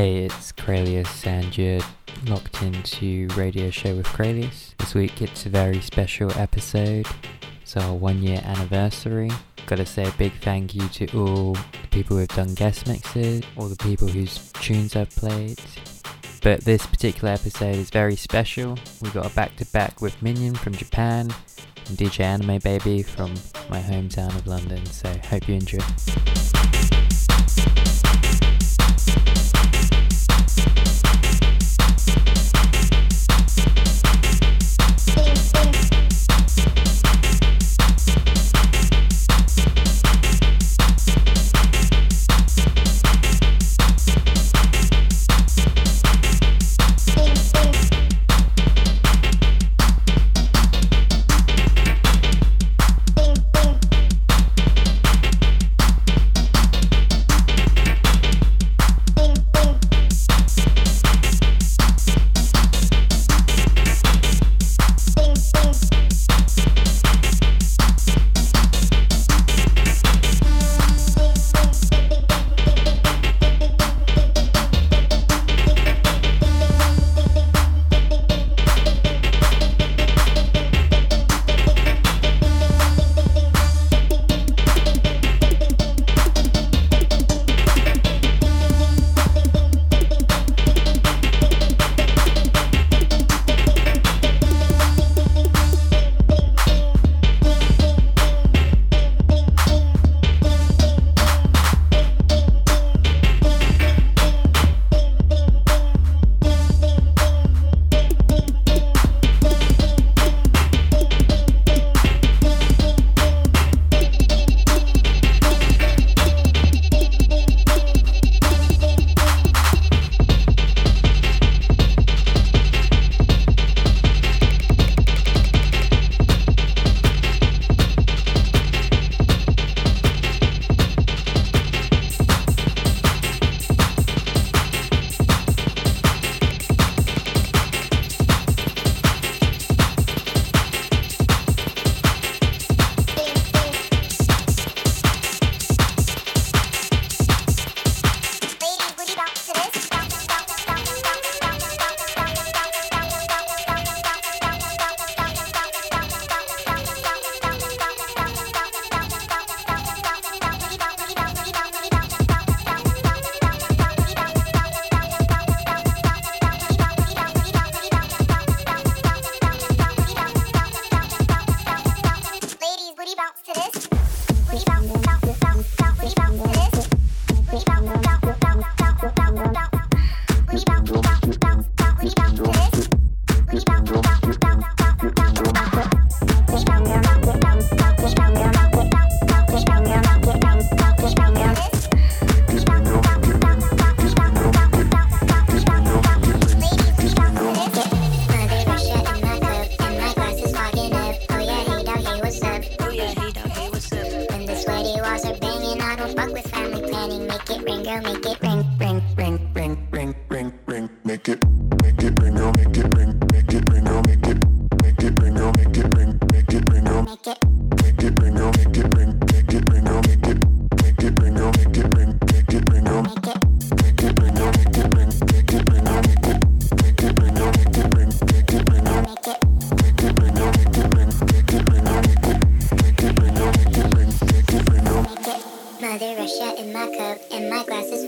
Hey, it's Cralias and you're locked into Radio Show with Cralias. This week it's a very special episode. It's our one year anniversary. Gotta say a big thank you to all the people who've done guest mixes, all the people whose tunes I've played. But this particular episode is very special. We got a back to back with mionn from Japan and DJ Anime Baby from my hometown of London. So hope you enjoy.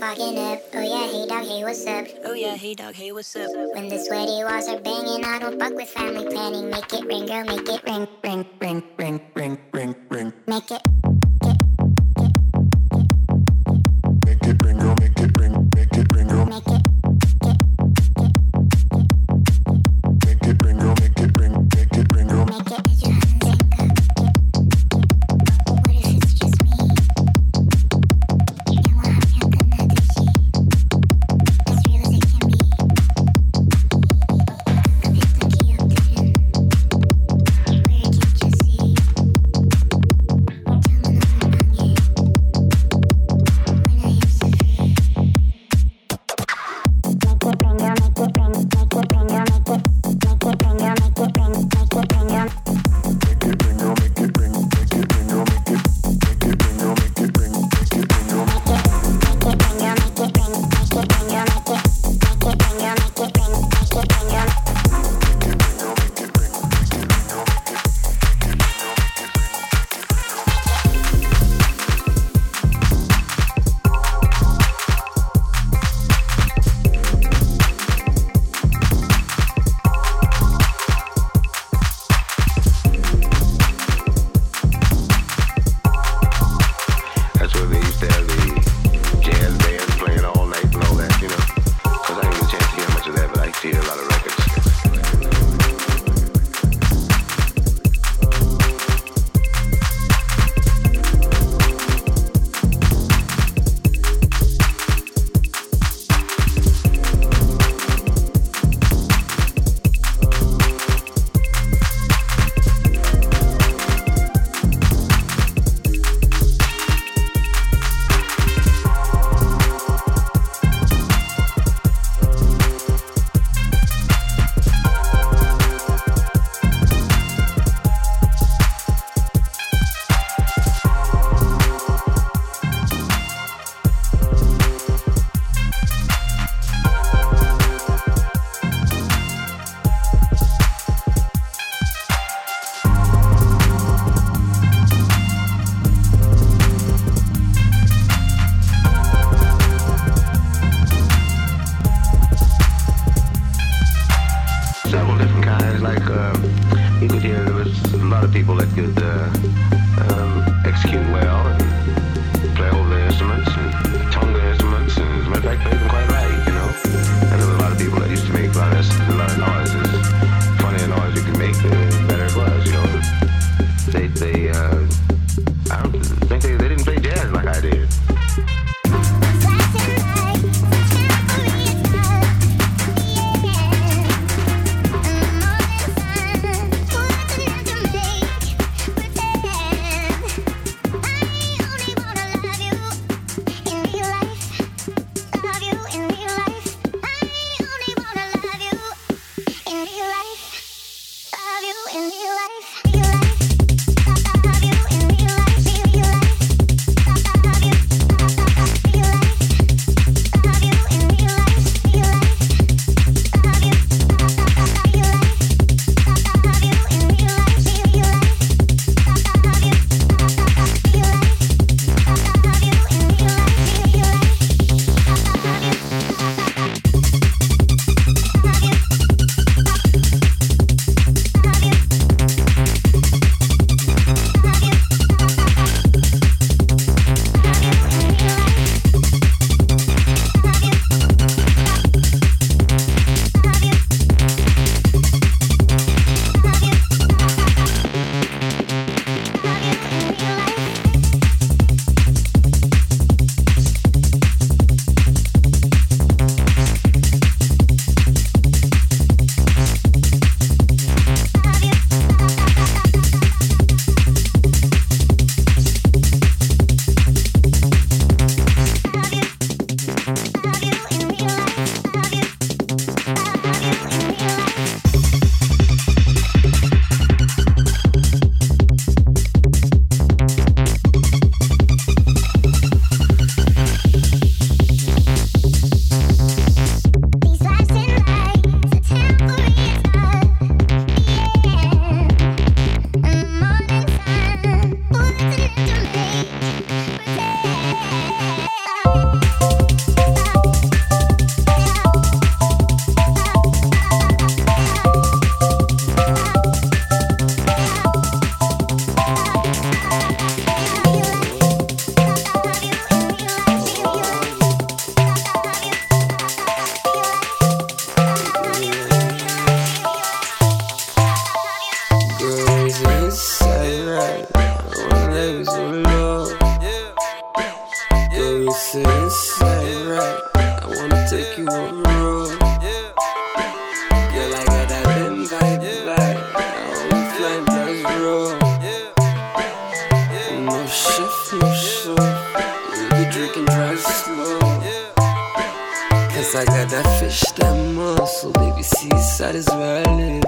fucking up. Oh yeah, hey dog, hey what's up? Oh yeah, hey dog, hey what's up? When the sweaty walls are banging, I don't fuck with family planning. Make it ring, girl, make it ring, ring, ring, ring, ring, ring, ring. Make it. Don't really fuck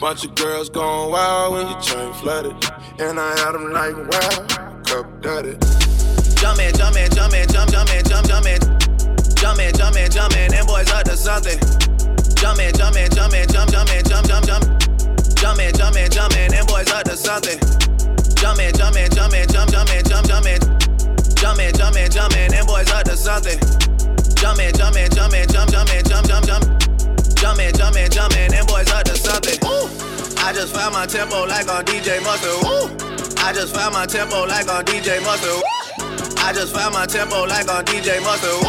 Bunch of girls going wild when your chain flooded. And I had them like, wow, cup dirty. Jumpin', jumpin', jumpin', jump, jumpin', jump, jumpin'. Jumpin', jumpin', jumpin', them boys up to something. Jumpin', jumpin', jumpin', jump, jumpin', jump, jump, jump. Jumpin', jumpin', jumpin', them boys up to something. Jumpin', jumpin', jumpin', jump, jumpin', jump, jumpin'. Jumpin', jumpin', jumpin', them boys up to something. Jumpin', jumpin', jumpin', jump, jumpin', jump, jump, jump. Jumpin', jumpin', jumpin', them boys up to something. I just found my tempo like on DJ Mustard. I just found my tempo like on DJ Mustard. I just found my tempo like on DJ Mustard.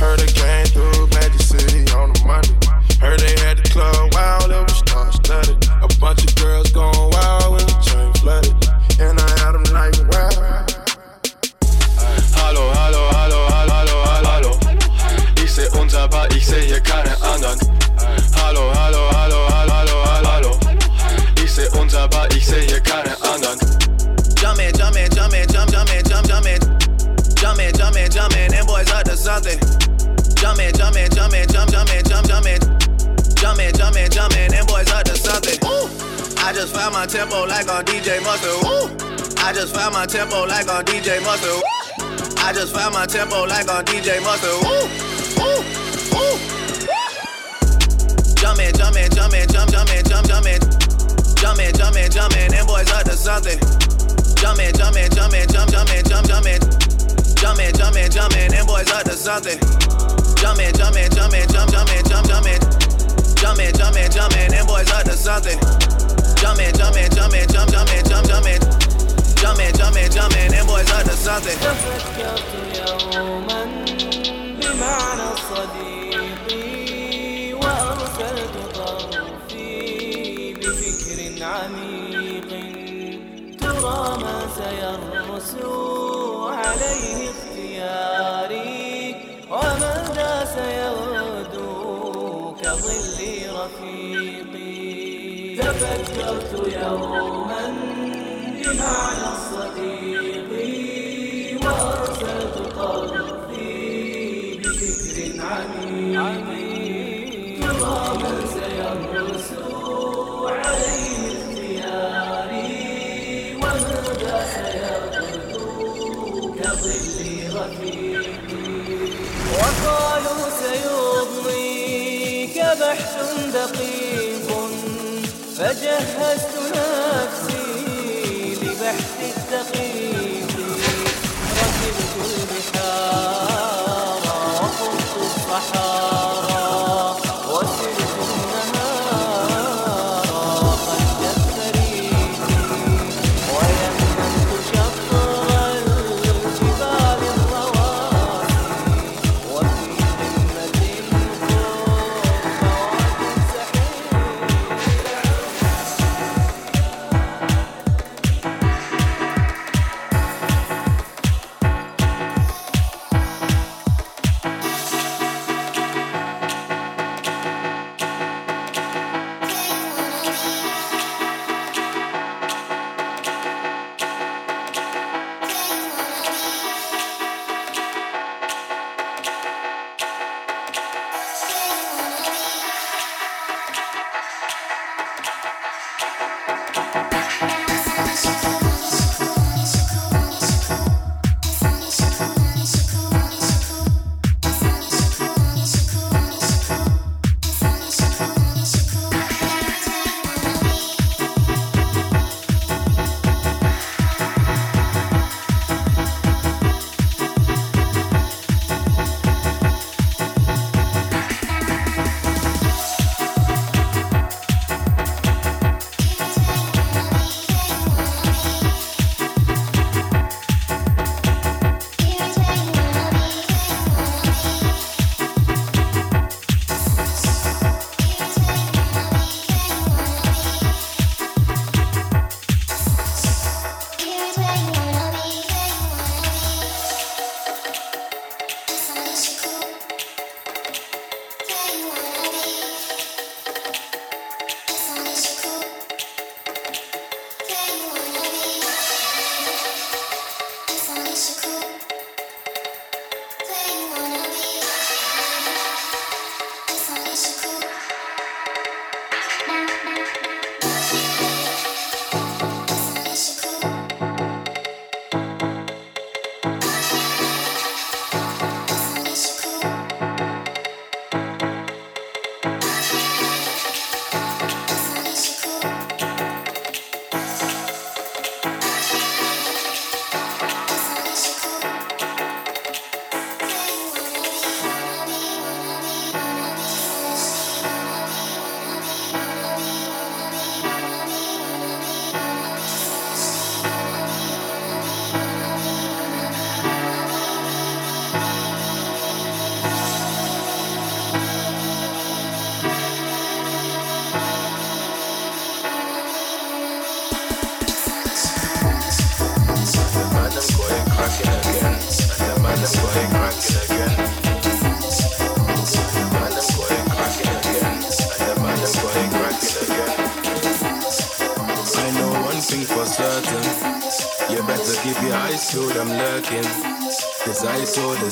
Heard it came through Magic City on a Monday. Heard they had the club wild, it was star studded. A bunch of girls going wild when the chain flooded. Anderen. Hallo, hallo, hallo, hallo, hallo, hallo. Ich seh uns, aber ich seh hier keine anderen. Jumpin', jumpin', jumpin', jump, jumpin', jump, jumpin'. Jumpin', jumpin', jumpin', them boys up to something. Jumpin', jumpin', jumpin', jump, jumpin', jump, jumpin'. Jumpin', jumpin', jumpin', them boys up to something. Ooh. I just found my tempo like on DJ Mustard. Ooh. I just found my tempo like on DJ Mustard. Ooh. I just found my tempo like on DJ Mustard. Jumpin', jumpin', jumpin', jump, jumpin', jump, jumpin'. Jumpin', jumpin', jumpin', them boys up to something. Jumpin', jumpin', jumpin', jump, jumpin', jump, jumpin'. Jumpin', jumpin', jumpin', them boys up to something. Jumpin', jumpin', jumpin', jump, jumpin', jump, jumpin'. Jumpin', jumpin', jumpin', them boys up to something. Jumpin', jumpin', jumpin', jump, jumpin', jump, jumpin'. Jumpin', jumpin', jumpin', them boys up to something. تفكرت يوما بمعنى الصديق عليه اختياري. وماذا سيغدو كظل رفيقي. تفكرت يوما بمعنى الصديق فجهزت نفسي لبحث الدقيق ركبت البحار.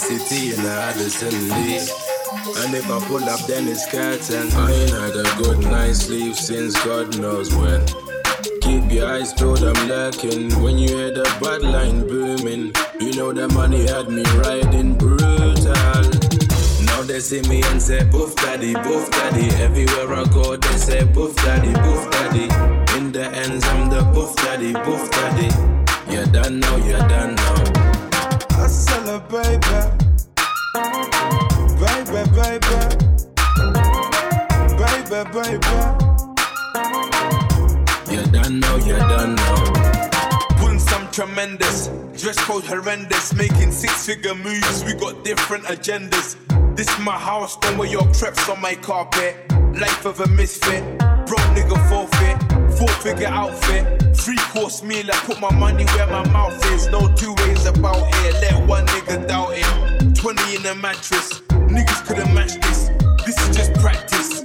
Saw the city in the Lee. And if I pull up, then it's curtain. I ain't had a good night's sleep since God knows when. Keep your eyes peeled, I'm lurking. When you hear the bad line booming, you know the money had me riding brutal. Now they see me and say, Boof daddy, boof daddy. Everywhere I go, they say, Boof daddy, boof daddy. In the ends, I'm the boof daddy, boof daddy. You're done now, you're done now. Hustle a baby. Baby, baby. Baby, baby. You done now, you done now. Putting some tremendous. Dress code horrendous. Making six figure moves. We got different agendas. This my house. Don't wear your creps on my carpet. Life of a misfit. Broke nigga forfeit. Four figure outfit. Three course meal. I put my money where my mouth is. No two ways about it. Let one nigga doubt it. 20 in a mattress. Niggas couldn't match this. This is just practice.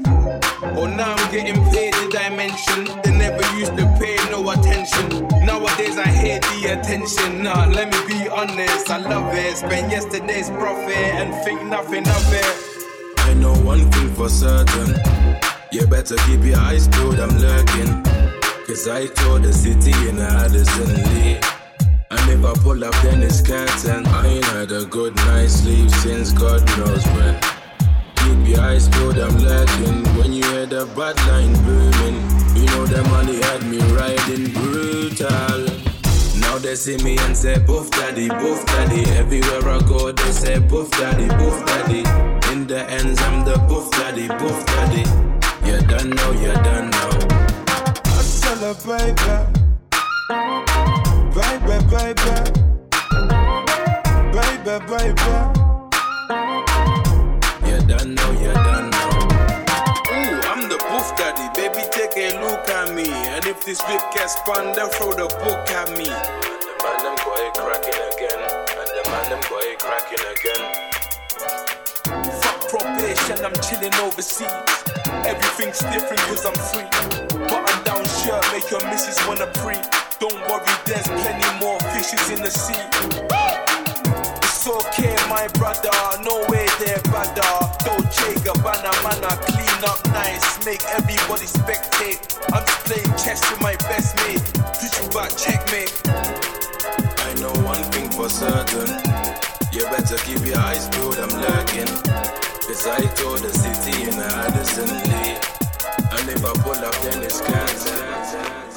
Oh, now I'm getting paid the dimension. They never used to pay no attention. Nowadays I hear the attention. Nah, let me be honest, I love it. Spend yesterday's profit and think nothing of it. I know one thing for certain. You better keep your eyes peeled, I'm lurking. Cause I told the city in Addison Lee. And if I pull up, then it's curtain. I ain't had a good night's sleep since God knows when. Keep your eyes peeled, I'm lurking. When you hear the bad line booming, you know the money had me riding brutal. Now they see me and say, Boof daddy, boof daddy. Everywhere I go, they say, Boof daddy, boof daddy. In the ends, I'm the boof daddy, boof daddy. You done now, you done now. Hustle a baby. Baby, baby. Baby, baby. You done now, you done now. Ooh, I'm the boof daddy, baby. Take a look at me. And if this whip gets spun, they'll throw the book at me. And the man them got it cracking again. And the man them got it cracking again. Fuck probation, I'm chilling overseas. Everything's different cause I'm free. Button down make your missus wanna pre. Don't worry, there's plenty more fishes in the sea. It's okay, my brother, no way they're brother. Gabbana, man, I clean up nice, make everybody spectate. I'm just playing chess with my best mate. Teach you about checkmate. I know one thing for certain. You better keep your eyes peeled, I'm lurking. Cause I told the city in Addison Lee. And if I pull up, then it's curtain.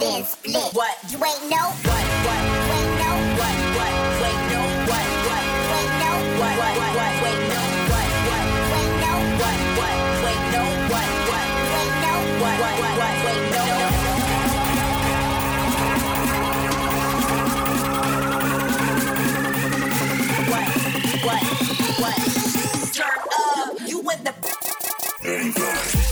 been split. What? You ain't no. what? What? You ain't know what? What? You ain't no. what? What? You ain't know what? What? What? You ain't know what? What? You ain't no. what? What? You ain't know what? What? You ain't no. what? What? What? You ain't no. What? What? What? What? Turn up. You in the. Anybody.